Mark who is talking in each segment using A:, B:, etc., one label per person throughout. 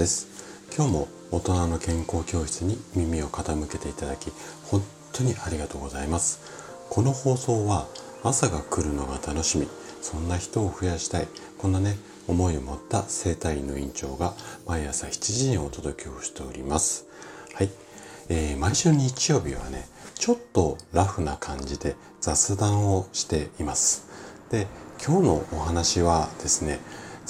A: です。今日も大人の健康教室に耳を傾けていただき本当にありがとうございます。この放送は朝が来るのが楽しみ。そんな人を増やしたい。こんなね思いを持った生体院の院長が毎朝7時にお届けをしております。はい、えー、毎週日曜日はねちょっとラフな感じで雑談をしています。で今日のお話はですね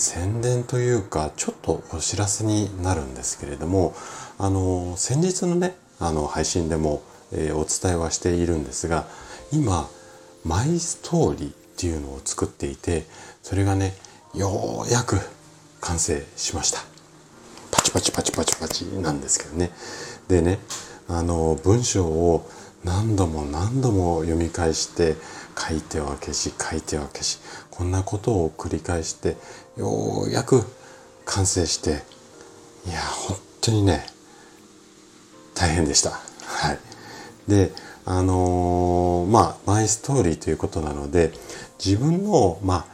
A: 宣伝というかちょっとお知らせになるんですけれどもあの先日のねあの配信でも、えー、お伝えはしているんですが今マイストーリーっていうのを作っていてそれがねようやく完成しました。パチパチパチパチパチなんですけどね。でねあの文章を何度も何度も読み返して書いては消し書いては消しこんなことを繰り返してようやく完成していや本当にね大変でした。はい、であのー、まあマイストーリーということなので自分のまあ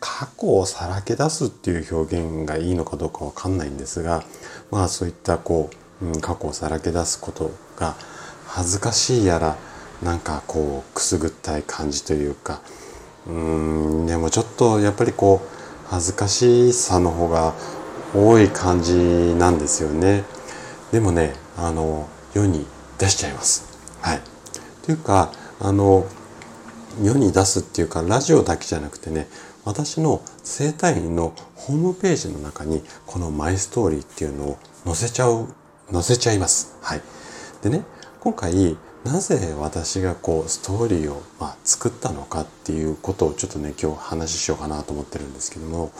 A: 過去をさらけ出すっていう表現がいいのかどうかわかんないんですがまあそういったこう、うん、過去をさらけ出すことが恥ずかしいやらなんかこうくすぐったい感じというかうんでもちょっとやっぱりこう恥ずかしさの方が多い感じなんですよね。でもねあの世に出しちゃいます。はい。というかあの世に出すっていうかラジオだけじゃなくてね私の生体院のホームページの中にこのマイストーリーっていうのを載せちゃう載せちゃいます。はい。でね今回なぜ私がこうストーリーをま作ったのかっていうことをちょっとね今日話ししようかなと思ってるんですけども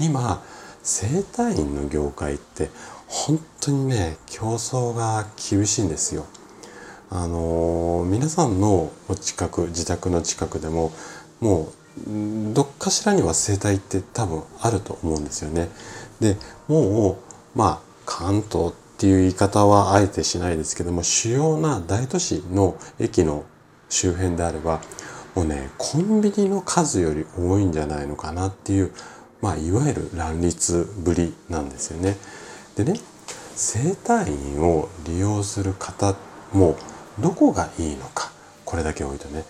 A: 今整体院の業界って本当にね競争が厳しいんですよ。あのー、皆さんのお近く自宅の近くでももうどっかしらには整体って多分あると思うんですよね。でもうまあ関東っていう言い方はあえてしないですけども主要な大都市の駅の周辺であればもうねコンビニの数より多いんじゃないのかなっていうまあいわゆる乱立ぶりなんですよね。でね整体院を利用する方もどこがいいのかこれだけ置いてね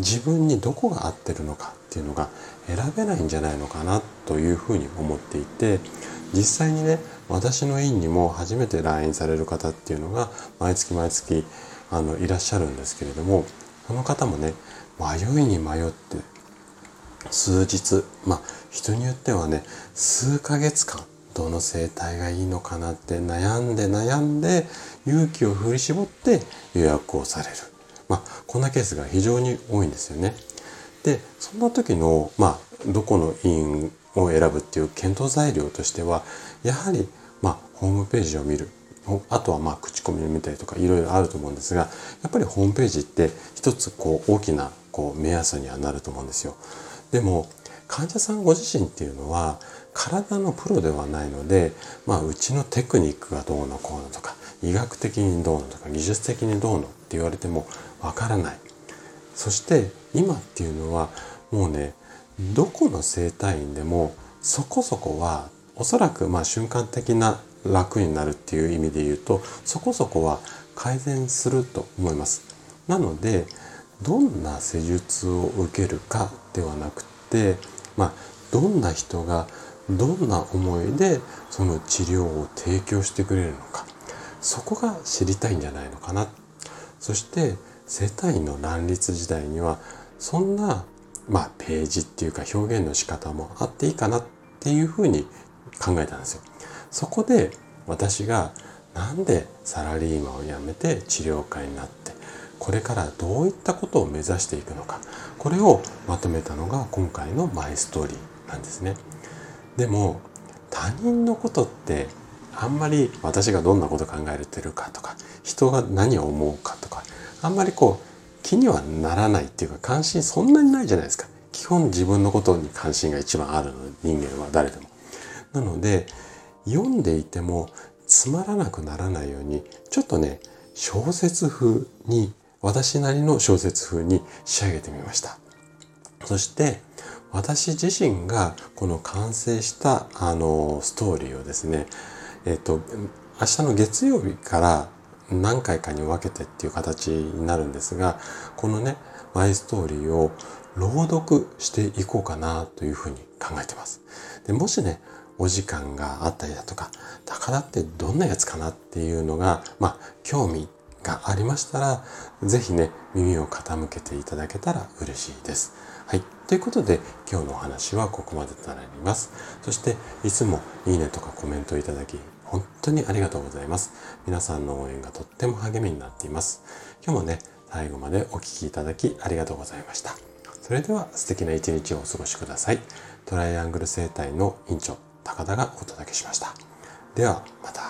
A: 自分にどこが合ってるのかっていうのが選べないんじゃないのかなというふうに思っていて実際にね私の院にも初めて来院される方っていうのが毎月毎月あのいらっしゃるんですけれどもその方もね迷いに迷って数日まあ人によってはね数ヶ月間どの生態がいいのかなって悩んで悩んで勇気を振り絞って予約をされる。まあこんなケースが非常に多いんですよね。でそんな時のまあどこの院を選ぶっていう検討材料としてはやはりまあ、ホームページを見るあとはまあ口コミを見たりとかいろいろあると思うんですがやっぱりホームページって一つこう大きなこう目安にはなると思うんですよ。でも患者さんご自身っていうのは体のプロではないので、まあ、うちのテクニックがどうのこうのとか医学的にどうのとか技術的にどうのって言われてもわからないそして今っていうのはもうねどこの整体院でもそこそこはおそらくまあ瞬間的な楽になるっていう意味で言うとそこそこは改善すると思います。なのでどんな施術を受けるかではなくて、まあ、どんな人がどんな思いでその治療を提供してくれるのかそこが知りたいんじゃないのかなそして世帯の乱立時代にはそんな、まあ、ページっていうか表現の仕方もあっていいかなっていうふうに考えたんですよ。そこで私がなんでサラリーマンを辞めて治療家になってこれからどういったことを目指していくのかこれをまとめたのが今回のマイストーリーなんですね。でも他人のことってあんまり私がどんなこと考えてるかとか人が何を思うかとかあんまりこう気にはならないっていうか関心そんなにないじゃないですか。基本自分のことに関心が一番あるの人間は誰でも。なので読んでいてもつまらなくならないようにちょっとね小説風に私なりの小説風に仕上げてみました。そして私自身がこの完成したあのストーリーをですねえっ、と、明日の月曜日から何回かに分けてっていう形になるんですが、このね、マイストーリーを朗読していこうかなというふうに考えてます。でもしね、お時間があったりだとか、高田ってどんなやつかなっていうのが、まあ、興味がありましたら、ぜひね、耳を傾けていただけたら嬉しいです。はい。ということで、今日のお話はここまでとなります。そして、いつもいいねとかコメントいただき、本当にありがとうございます。皆さんの応援がとっても励みになっています。今日もね、最後までお聴きいただきありがとうございました。それでは素敵な一日をお過ごしください。トライアングル生態の院長、高田がお届けしました。では、また。